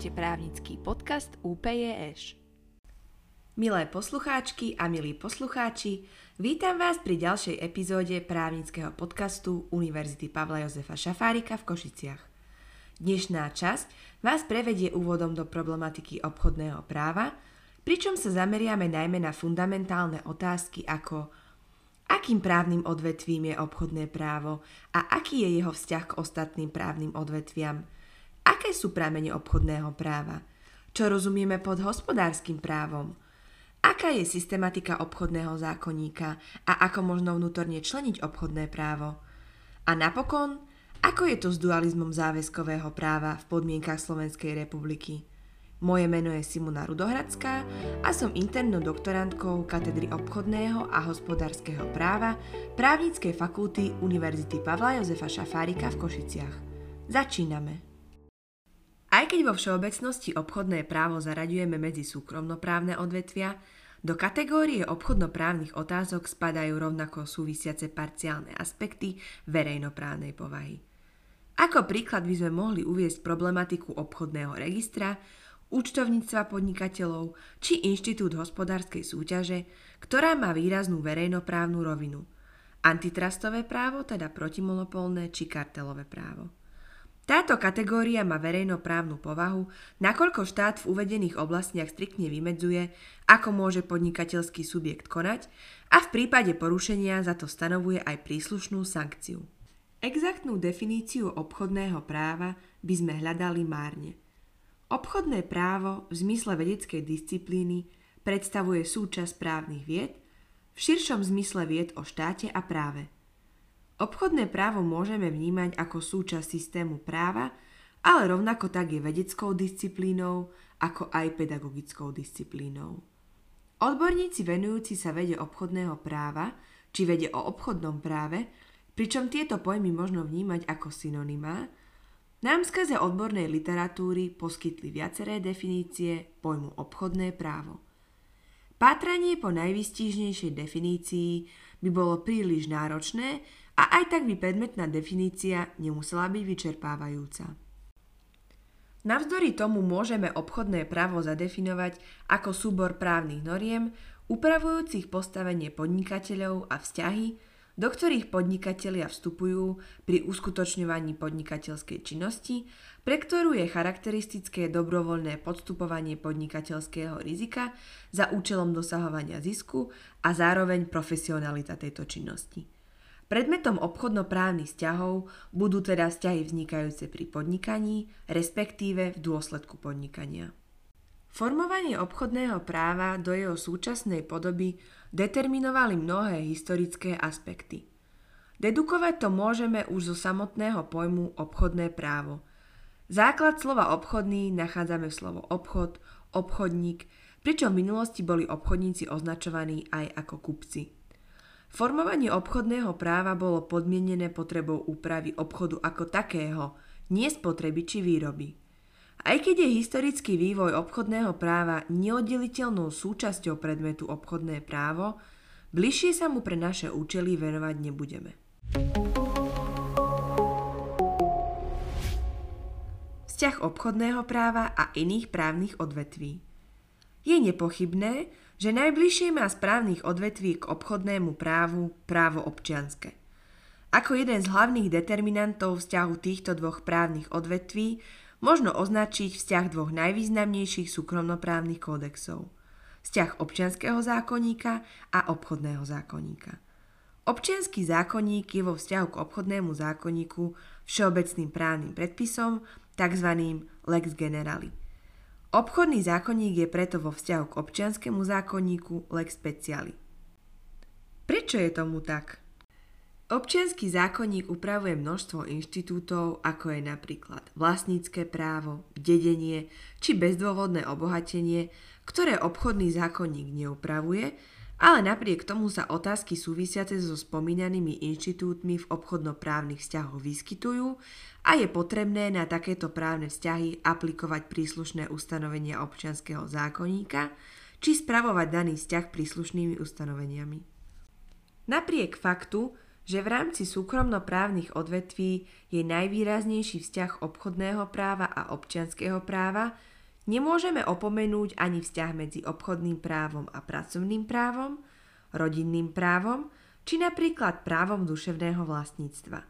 Počúvate právnický podcast UPJŠ. Milé poslucháčky a milí poslucháči, vítam vás pri ďalšej epizóde právnického podcastu Univerzity Pavla Jozefa Šafárika v Košiciach. Dnešná časť vás prevedie úvodom do problematiky obchodného práva, pričom sa zameriame najmä na fundamentálne otázky ako akým právnym odvetvím je obchodné právo a aký je jeho vzťah k ostatným právnym odvetviam – Aké sú pramene obchodného práva? Čo rozumieme pod hospodárskym právom? Aká je systematika obchodného zákonníka a ako možno vnútorne členiť obchodné právo? A napokon, ako je to s dualizmom záväzkového práva v podmienkach Slovenskej republiky? Moje meno je Simona Rudohradská a som internou doktorantkou katedry obchodného a hospodárskeho práva Právnickej fakulty Univerzity Pavla Jozefa Šafárika v Košiciach. Začíname. Aj keď vo všeobecnosti obchodné právo zaraďujeme medzi súkromnoprávne odvetvia, do kategórie obchodnoprávnych otázok spadajú rovnako súvisiace parciálne aspekty verejnoprávnej povahy. Ako príklad by sme mohli uviesť problematiku obchodného registra, účtovníctva podnikateľov či inštitút hospodárskej súťaže, ktorá má výraznú verejnoprávnu rovinu. Antitrustové právo, teda protimonopolné či kartelové právo. Táto kategória má verejnoprávnu povahu, nakoľko štát v uvedených oblastiach striktne vymedzuje, ako môže podnikateľský subjekt konať a v prípade porušenia za to stanovuje aj príslušnú sankciu. Exaktnú definíciu obchodného práva by sme hľadali márne. Obchodné právo v zmysle vedeckej disciplíny predstavuje súčasť právnych vied, v širšom zmysle vied o štáte a práve – Obchodné právo môžeme vnímať ako súčasť systému práva, ale rovnako tak je vedeckou disciplínou, ako aj pedagogickou disciplínou. Odborníci venujúci sa vede obchodného práva, či vede o obchodnom práve, pričom tieto pojmy možno vnímať ako synonymá, nám skrze odbornej literatúry poskytli viaceré definície pojmu obchodné právo. Pátranie po najvystížnejšej definícii by bolo príliš náročné a aj tak by predmetná definícia nemusela byť vyčerpávajúca. Navzdory tomu môžeme obchodné právo zadefinovať ako súbor právnych noriem, upravujúcich postavenie podnikateľov a vzťahy, do ktorých podnikatelia vstupujú pri uskutočňovaní podnikateľskej činnosti, pre ktorú je charakteristické dobrovoľné podstupovanie podnikateľského rizika za účelom dosahovania zisku a zároveň profesionalita tejto činnosti. Predmetom obchodnoprávnych vzťahov budú teda vzťahy vznikajúce pri podnikaní, respektíve v dôsledku podnikania. Formovanie obchodného práva do jeho súčasnej podoby determinovali mnohé historické aspekty. Dedukovať to môžeme už zo samotného pojmu obchodné právo. Základ slova obchodný nachádzame v slovo obchod, obchodník, pričom v minulosti boli obchodníci označovaní aj ako kupci. Formovanie obchodného práva bolo podmienené potrebou úpravy obchodu ako takého, nie spotreby či výroby. Aj keď je historický vývoj obchodného práva neoddeliteľnou súčasťou predmetu obchodné právo, bližšie sa mu pre naše účely venovať nebudeme. Vzťah obchodného práva a iných právnych odvetví. Je nepochybné, že najbližšie má správnych odvetví k obchodnému právu právo občianske. Ako jeden z hlavných determinantov vzťahu týchto dvoch právnych odvetví možno označiť vzťah dvoch najvýznamnejších súkromnoprávnych kódexov. Vzťah občianského zákonníka a obchodného zákonníka. Občianský zákonník je vo vzťahu k obchodnému zákonníku všeobecným právnym predpisom, tzv. lex generali. Obchodný zákonník je preto vo vzťahu k občianskému zákonníku lex speciali. Prečo je tomu tak? Občianský zákonník upravuje množstvo inštitútov, ako je napríklad vlastnícke právo, dedenie či bezdôvodné obohatenie, ktoré obchodný zákonník neupravuje ale napriek tomu sa otázky súvisiace so spomínanými inštitútmi v obchodnoprávnych vzťahoch vyskytujú a je potrebné na takéto právne vzťahy aplikovať príslušné ustanovenia občianského zákonníka či spravovať daný vzťah príslušnými ustanoveniami. Napriek faktu, že v rámci súkromnoprávnych odvetví je najvýraznejší vzťah obchodného práva a občianského práva, Nemôžeme opomenúť ani vzťah medzi obchodným právom a pracovným právom, rodinným právom či napríklad právom duševného vlastníctva.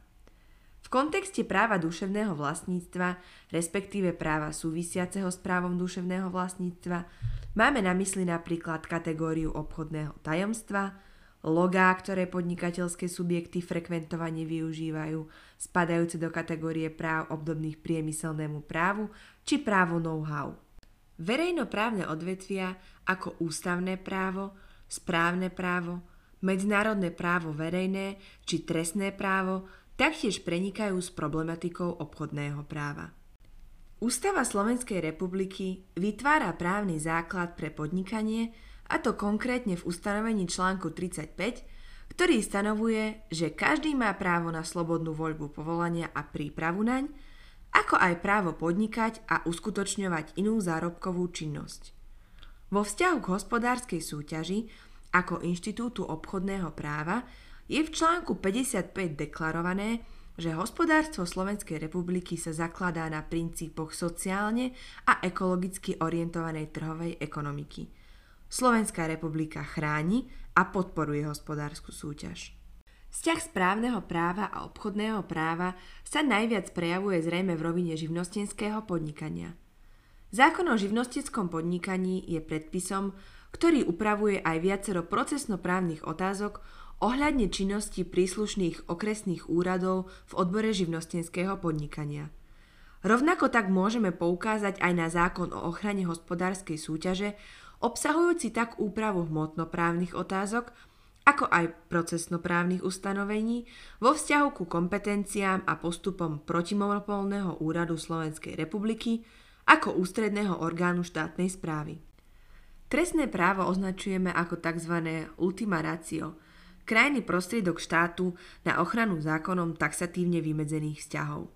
V kontexte práva duševného vlastníctva, respektíve práva súvisiaceho s právom duševného vlastníctva, máme na mysli napríklad kategóriu obchodného tajomstva, logá, ktoré podnikateľské subjekty frekventovane využívajú, spadajúce do kategórie práv obdobných priemyselnému právu či právo know-how. Verejnoprávne odvetvia ako ústavné právo, správne právo, medzinárodné právo verejné či trestné právo taktiež prenikajú s problematikou obchodného práva. Ústava Slovenskej republiky vytvára právny základ pre podnikanie, a to konkrétne v ustanovení článku 35, ktorý stanovuje, že každý má právo na slobodnú voľbu povolania a prípravu naň, ako aj právo podnikať a uskutočňovať inú zárobkovú činnosť. Vo vzťahu k hospodárskej súťaži ako inštitútu obchodného práva je v článku 55 deklarované, že hospodárstvo Slovenskej republiky sa zakladá na princípoch sociálne a ekologicky orientovanej trhovej ekonomiky – Slovenská republika chráni a podporuje hospodárskú súťaž. Vzťah správneho práva a obchodného práva sa najviac prejavuje zrejme v rovine živnostenského podnikania. Zákon o živnostenskom podnikaní je predpisom, ktorý upravuje aj viacero procesnoprávnych otázok ohľadne činnosti príslušných okresných úradov v odbore živnostenského podnikania. Rovnako tak môžeme poukázať aj na zákon o ochrane hospodárskej súťaže, obsahujúci tak úpravu hmotnoprávnych otázok, ako aj procesnoprávnych ustanovení vo vzťahu ku kompetenciám a postupom protimonopolného úradu Slovenskej republiky ako ústredného orgánu štátnej správy. Trestné právo označujeme ako tzv. ultima ratio, krajný prostriedok štátu na ochranu zákonom taxatívne vymedzených vzťahov.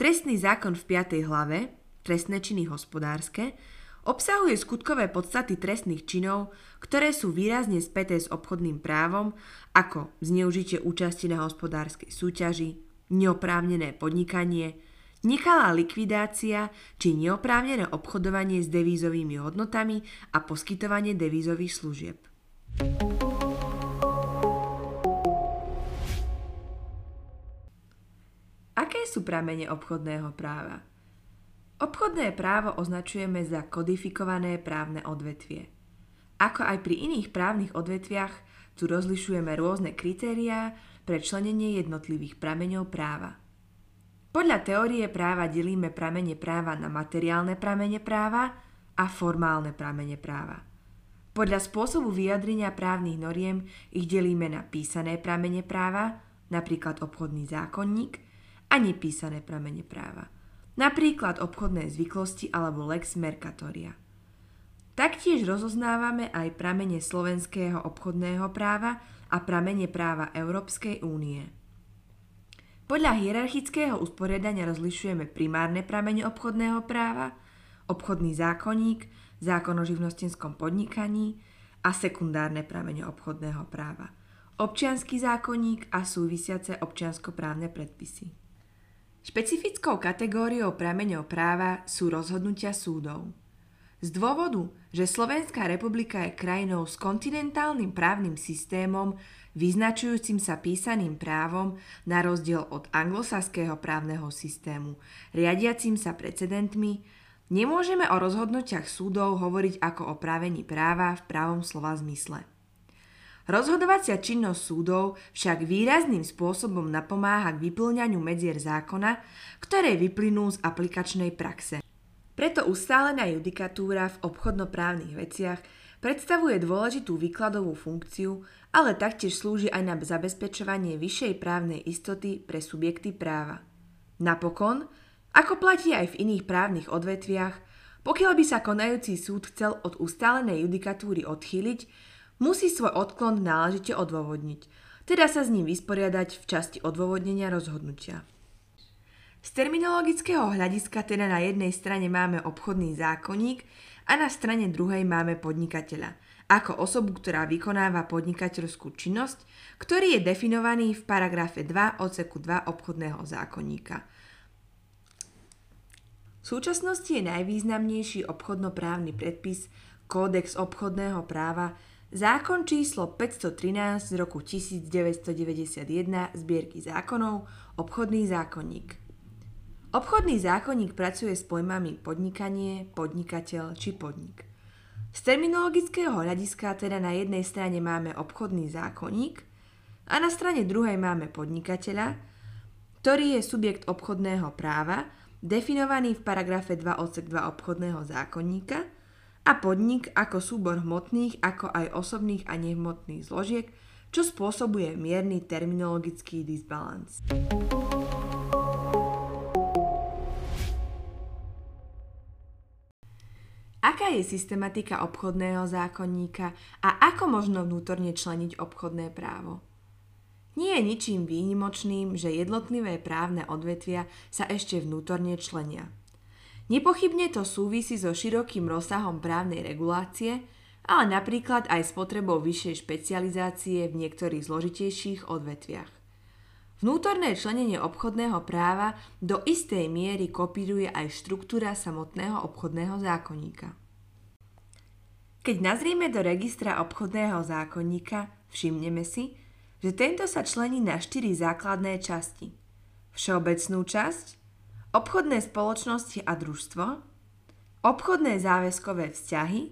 Trestný zákon v 5. hlave, trestné činy hospodárske, Obsahuje skutkové podstaty trestných činov, ktoré sú výrazne späté s obchodným právom, ako zneužitie účasti na hospodárskej súťaži, neoprávnené podnikanie, nekalá likvidácia či neoprávnené obchodovanie s devízovými hodnotami a poskytovanie devízových služieb. Aké sú pramene obchodného práva? Obchodné právo označujeme za kodifikované právne odvetvie. Ako aj pri iných právnych odvetviach, tu rozlišujeme rôzne kritériá pre členenie jednotlivých prameňov práva. Podľa teórie práva delíme pramene práva na materiálne pramene práva a formálne pramene práva. Podľa spôsobu vyjadrenia právnych noriem ich delíme na písané pramene práva, napríklad obchodný zákonník, a nepísané pramene práva napríklad obchodné zvyklosti alebo lex mercatoria. Taktiež rozoznávame aj pramene slovenského obchodného práva a pramene práva Európskej únie. Podľa hierarchického usporiadania rozlišujeme primárne pramene obchodného práva, obchodný zákonník, zákon o živnostenskom podnikaní a sekundárne pramene obchodného práva, občianský zákonník a súvisiace občianskoprávne predpisy. Špecifickou kategóriou prameňov práva sú rozhodnutia súdov. Z dôvodu, že Slovenská republika je krajinou s kontinentálnym právnym systémom, vyznačujúcim sa písaným právom na rozdiel od anglosaského právneho systému, riadiacim sa precedentmi, nemôžeme o rozhodnutiach súdov hovoriť ako o právení práva v právom slova zmysle. Rozhodovacia činnosť súdov však výrazným spôsobom napomáha k vyplňaniu medzier zákona, ktoré vyplynú z aplikačnej praxe. Preto ustálená judikatúra v obchodnoprávnych veciach predstavuje dôležitú výkladovú funkciu, ale taktiež slúži aj na zabezpečovanie vyššej právnej istoty pre subjekty práva. Napokon, ako platí aj v iných právnych odvetviach, pokiaľ by sa konajúci súd chcel od ustálenej judikatúry odchýliť, musí svoj odklon náležite odôvodniť, teda sa s ním vysporiadať v časti odôvodnenia rozhodnutia. Z terminologického hľadiska teda na jednej strane máme obchodný zákonník a na strane druhej máme podnikateľa, ako osobu, ktorá vykonáva podnikateľskú činnosť, ktorý je definovaný v paragrafe 2 odseku 2 obchodného zákonníka. V súčasnosti je najvýznamnejší obchodnoprávny predpis Kódex obchodného práva, zákon číslo 513 z roku 1991 zbierky zákonov, obchodný zákonník. Obchodný zákonník pracuje s pojmami podnikanie, podnikateľ či podnik. Z terminologického hľadiska teda na jednej strane máme obchodný zákonník a na strane druhej máme podnikateľa, ktorý je subjekt obchodného práva, definovaný v paragrafe 2 odsek 2 obchodného zákonníka a podnik ako súbor hmotných ako aj osobných a nehmotných zložiek, čo spôsobuje mierny terminologický disbalans. Aká je systematika obchodného zákonníka a ako možno vnútorne členiť obchodné právo? Nie je ničím výnimočným, že jednotlivé právne odvetvia sa ešte vnútorne členia. Nepochybne to súvisí so širokým rozsahom právnej regulácie, ale napríklad aj s potrebou vyššej špecializácie v niektorých zložitejších odvetviach. Vnútorné členenie obchodného práva do istej miery kopíruje aj štruktúra samotného obchodného zákonníka. Keď nazrieme do registra obchodného zákonníka, všimneme si, že tento sa člení na štyri základné časti. Všeobecnú časť, obchodné spoločnosti a družstvo, obchodné záväzkové vzťahy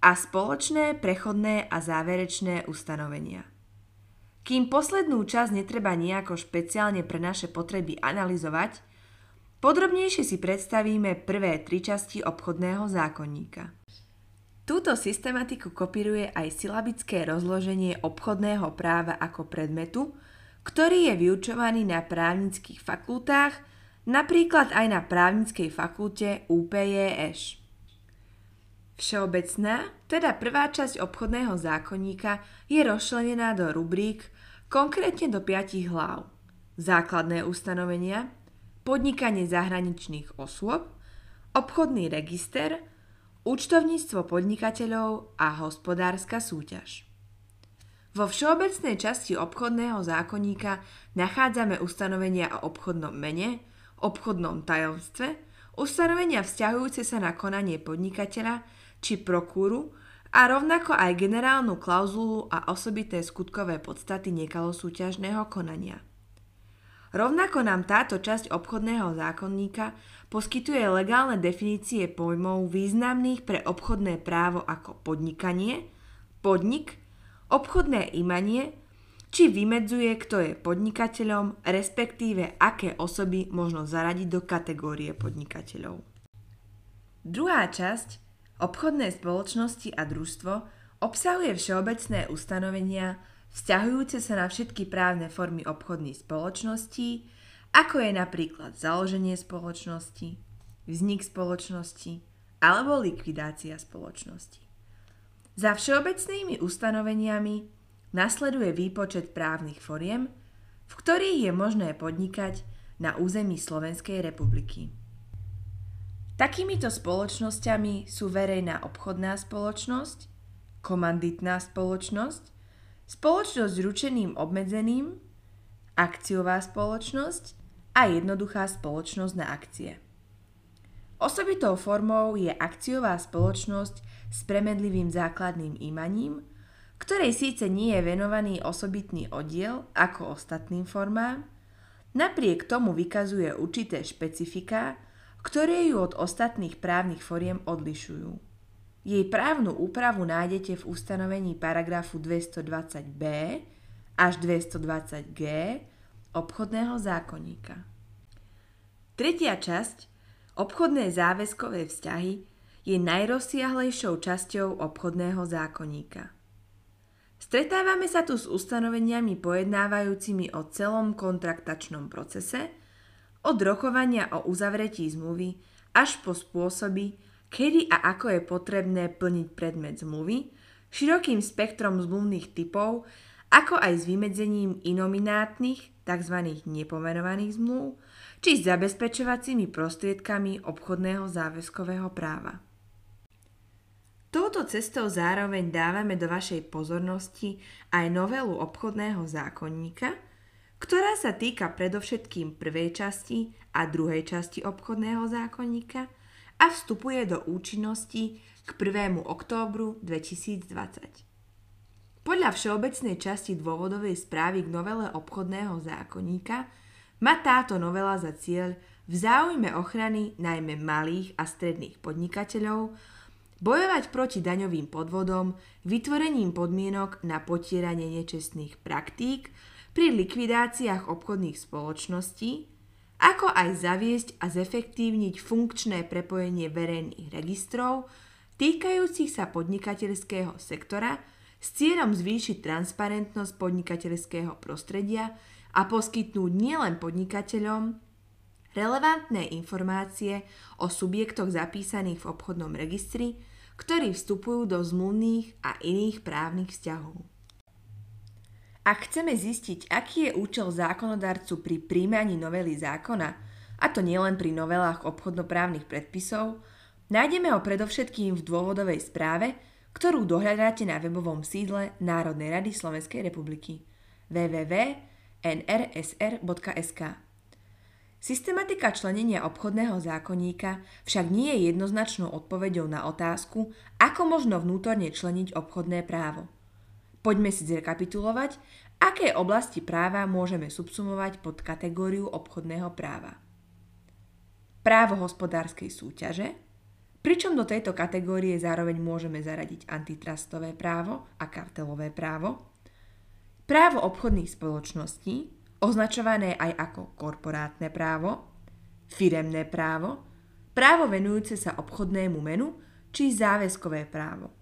a spoločné, prechodné a záverečné ustanovenia. Kým poslednú časť netreba nejako špeciálne pre naše potreby analyzovať, podrobnejšie si predstavíme prvé tri časti obchodného zákonníka. Túto systematiku kopíruje aj silabické rozloženie obchodného práva ako predmetu, ktorý je vyučovaný na právnických fakultách, napríklad aj na právnickej fakulte UPJŠ. Všeobecná, teda prvá časť obchodného zákonníka, je rozčlenená do rubrík, konkrétne do piatich hlav. Základné ustanovenia, podnikanie zahraničných osôb, obchodný register – účtovníctvo podnikateľov a hospodárska súťaž. Vo všeobecnej časti obchodného zákonníka nachádzame ustanovenia o obchodnom mene, obchodnom tajomstve, ustanovenia vzťahujúce sa na konanie podnikateľa či prokúru a rovnako aj generálnu klauzulu a osobité skutkové podstaty nekalosúťažného konania. Rovnako nám táto časť obchodného zákonníka poskytuje legálne definície pojmov významných pre obchodné právo ako podnikanie, podnik, obchodné imanie, či vymedzuje, kto je podnikateľom, respektíve aké osoby možno zaradiť do kategórie podnikateľov. Druhá časť, obchodné spoločnosti a družstvo, obsahuje všeobecné ustanovenia vzťahujúce sa na všetky právne formy obchodných spoločností, ako je napríklad založenie spoločnosti, vznik spoločnosti alebo likvidácia spoločnosti. Za všeobecnými ustanoveniami nasleduje výpočet právnych foriem, v ktorých je možné podnikať na území Slovenskej republiky. Takýmito spoločnosťami sú verejná obchodná spoločnosť, komanditná spoločnosť, spoločnosť s ručeným obmedzeným, akciová spoločnosť a jednoduchá spoločnosť na akcie. Osobitou formou je akciová spoločnosť s premedlivým základným imaním, ktorej síce nie je venovaný osobitný oddiel ako ostatným formám, napriek tomu vykazuje určité špecifika, ktoré ju od ostatných právnych foriem odlišujú. Jej právnu úpravu nájdete v ustanovení paragrafu 220b až 220g obchodného zákonníka. Tretia časť, obchodné záväzkové vzťahy, je najrozsiahlejšou časťou obchodného zákonníka. Stretávame sa tu s ustanoveniami pojednávajúcimi o celom kontraktačnom procese, od rokovania o uzavretí zmluvy až po spôsoby, kedy a ako je potrebné plniť predmet zmluvy, širokým spektrom zmluvných typov, ako aj s vymedzením inominátnych, tzv. nepomenovaných zmluv, či s zabezpečovacími prostriedkami obchodného záväzkového práva. Touto cestou zároveň dávame do vašej pozornosti aj novelu obchodného zákonníka, ktorá sa týka predovšetkým prvej časti a druhej časti obchodného zákonníka a vstupuje do účinnosti k 1. októbru 2020. Podľa všeobecnej časti dôvodovej správy k novele obchodného zákonníka má táto novela za cieľ v záujme ochrany najmä malých a stredných podnikateľov bojovať proti daňovým podvodom vytvorením podmienok na potieranie nečestných praktík pri likvidáciách obchodných spoločností, ako aj zaviesť a zefektívniť funkčné prepojenie verejných registrov týkajúcich sa podnikateľského sektora s cieľom zvýšiť transparentnosť podnikateľského prostredia a poskytnúť nielen podnikateľom relevantné informácie o subjektoch zapísaných v obchodnom registri, ktorí vstupujú do zmluvných a iných právnych vzťahov. Ak chceme zistiť, aký je účel zákonodarcu pri príjmaní novely zákona, a to nielen pri novelách obchodnoprávnych predpisov, nájdeme ho predovšetkým v dôvodovej správe, ktorú dohľadáte na webovom sídle Národnej rady Slovenskej republiky www.nrsr.sk. Systematika členenia obchodného zákonníka však nie je jednoznačnou odpoveďou na otázku, ako možno vnútorne členiť obchodné právo. Poďme si zrekapitulovať, aké oblasti práva môžeme subsumovať pod kategóriu obchodného práva. Právo hospodárskej súťaže, pričom do tejto kategórie zároveň môžeme zaradiť antitrustové právo a kartelové právo, právo obchodných spoločností, označované aj ako korporátne právo, firemné právo, právo venujúce sa obchodnému menu či záväzkové právo.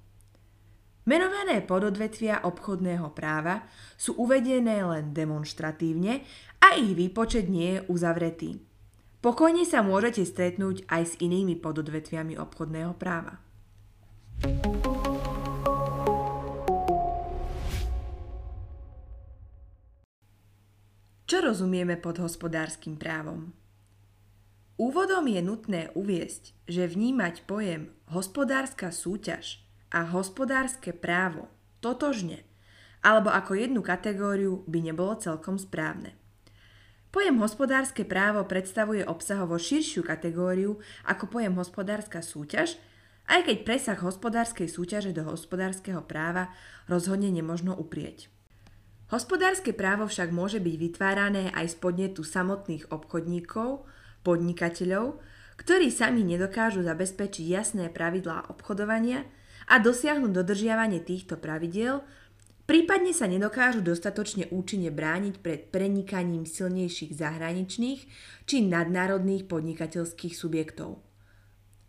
Menované pododvetvia obchodného práva sú uvedené len demonstratívne a ich výpočet nie je uzavretý. Pokojne sa môžete stretnúť aj s inými pododvetviami obchodného práva. Čo rozumieme pod hospodárskym právom? Úvodom je nutné uviesť, že vnímať pojem hospodárska súťaž a hospodárske právo totožne alebo ako jednu kategóriu by nebolo celkom správne. Pojem hospodárske právo predstavuje obsahovo širšiu kategóriu ako pojem hospodárska súťaž, aj keď presah hospodárskej súťaže do hospodárskeho práva rozhodne nemožno uprieť. Hospodárske právo však môže byť vytvárané aj z podnetu samotných obchodníkov, podnikateľov, ktorí sami nedokážu zabezpečiť jasné pravidlá obchodovania a dosiahnuť dodržiavanie týchto pravidiel, prípadne sa nedokážu dostatočne účinne brániť pred prenikaním silnejších zahraničných či nadnárodných podnikateľských subjektov.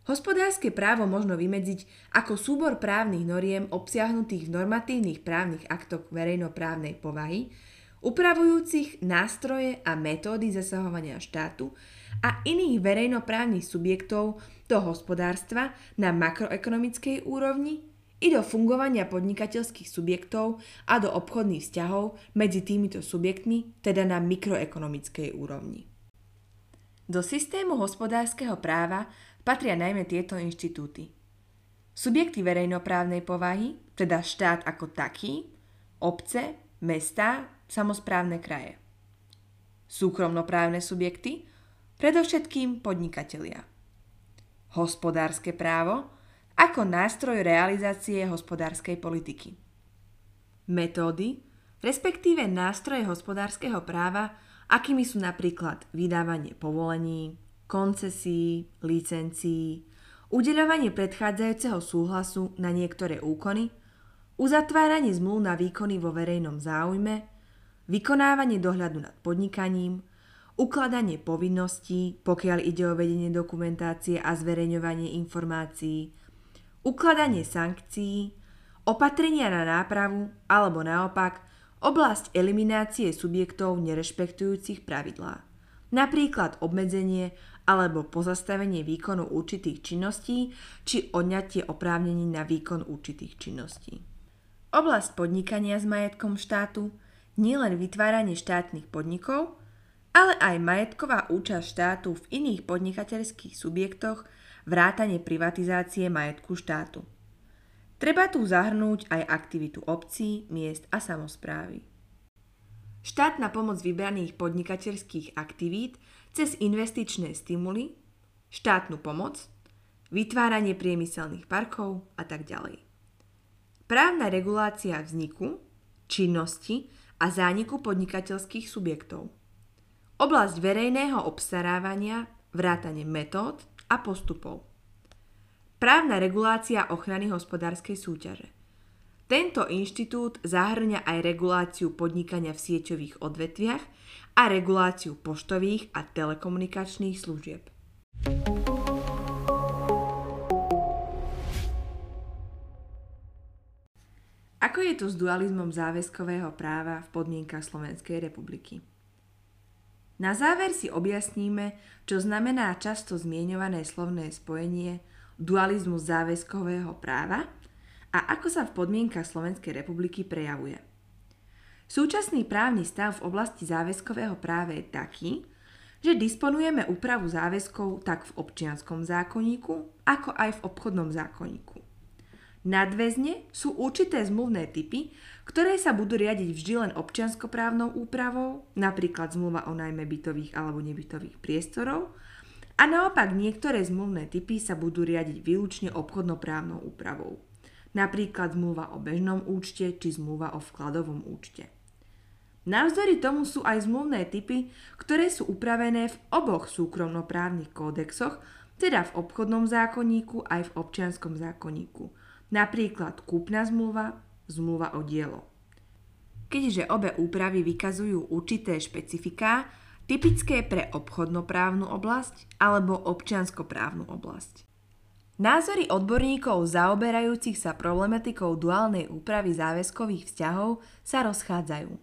Hospodárske právo možno vymedziť ako súbor právnych noriem obsiahnutých v normatívnych právnych aktoch verejnoprávnej povahy, upravujúcich nástroje a metódy zasahovania štátu a iných verejnoprávnych subjektov do hospodárstva na makroekonomickej úrovni i do fungovania podnikateľských subjektov a do obchodných vzťahov medzi týmito subjektmi, teda na mikroekonomickej úrovni. Do systému hospodárskeho práva patria najmä tieto inštitúty. Subjekty verejnoprávnej povahy, teda štát ako taký, obce, mesta, samozprávne kraje. Súkromnoprávne subjekty, predovšetkým podnikatelia. Hospodárske právo ako nástroj realizácie hospodárskej politiky. Metódy, respektíve nástroje hospodárskeho práva, akými sú napríklad vydávanie povolení, koncesí, licencií, udeľovanie predchádzajúceho súhlasu na niektoré úkony, uzatváranie zmluv na výkony vo verejnom záujme, vykonávanie dohľadu nad podnikaním, ukladanie povinností, pokiaľ ide o vedenie dokumentácie a zverejňovanie informácií, ukladanie sankcií, opatrenia na nápravu alebo naopak oblasť eliminácie subjektov nerešpektujúcich pravidlá. Napríklad obmedzenie alebo pozastavenie výkonu určitých činností či odňatie oprávnení na výkon určitých činností. Oblasť podnikania s majetkom štátu nie len vytváranie štátnych podnikov, ale aj majetková účasť štátu v iných podnikateľských subjektoch vrátane privatizácie majetku štátu. Treba tu zahrnúť aj aktivitu obcí, miest a samozprávy. štátna pomoc vybraných podnikateľských aktivít cez investičné stimuly, štátnu pomoc, vytváranie priemyselných parkov a tak ďalej. Právna regulácia vzniku, činnosti a zániku podnikateľských subjektov. Oblasť verejného obstarávania, vrátane metód a postupov. Právna regulácia ochrany hospodárskej súťaže – tento inštitút zahrňa aj reguláciu podnikania v sieťových odvetviach a reguláciu poštových a telekomunikačných služieb. Ako je to s dualizmom záväzkového práva v podmienkach Slovenskej republiky? Na záver si objasníme, čo znamená často zmieňované slovné spojenie dualizmu záväzkového práva – a ako sa v podmienkach Slovenskej republiky prejavuje. Súčasný právny stav v oblasti záväzkového práva je taký, že disponujeme úpravu záväzkov tak v občianskom zákonníku, ako aj v obchodnom zákonníku. Nadväzne sú určité zmluvné typy, ktoré sa budú riadiť vždy len občianskoprávnou úpravou, napríklad zmluva o najmä bytových alebo nebytových priestorov, a naopak niektoré zmluvné typy sa budú riadiť výlučne obchodnoprávnou úpravou napríklad zmluva o bežnom účte či zmluva o vkladovom účte. Navzdory tomu sú aj zmluvné typy, ktoré sú upravené v oboch súkromnoprávnych kódexoch, teda v obchodnom zákonníku aj v občianskom zákonníku. Napríklad kúpna zmluva, zmluva o dielo. Keďže obe úpravy vykazujú určité špecifiká, typické pre obchodnoprávnu oblasť alebo občianskoprávnu oblasť. Názory odborníkov zaoberajúcich sa problematikou duálnej úpravy záväzkových vzťahov sa rozchádzajú.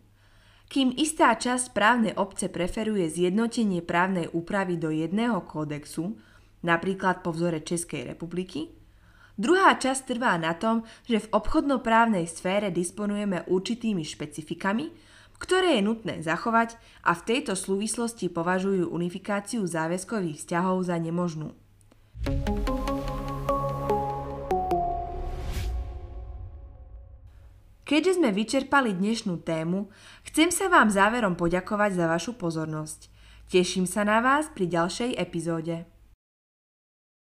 Kým istá časť právnej obce preferuje zjednotenie právnej úpravy do jedného kódexu, napríklad po vzore Českej republiky, druhá časť trvá na tom, že v obchodnoprávnej sfére disponujeme určitými špecifikami, ktoré je nutné zachovať a v tejto súvislosti považujú unifikáciu záväzkových vzťahov za nemožnú. Keďže sme vyčerpali dnešnú tému, chcem sa vám záverom poďakovať za vašu pozornosť. Teším sa na vás pri ďalšej epizóde.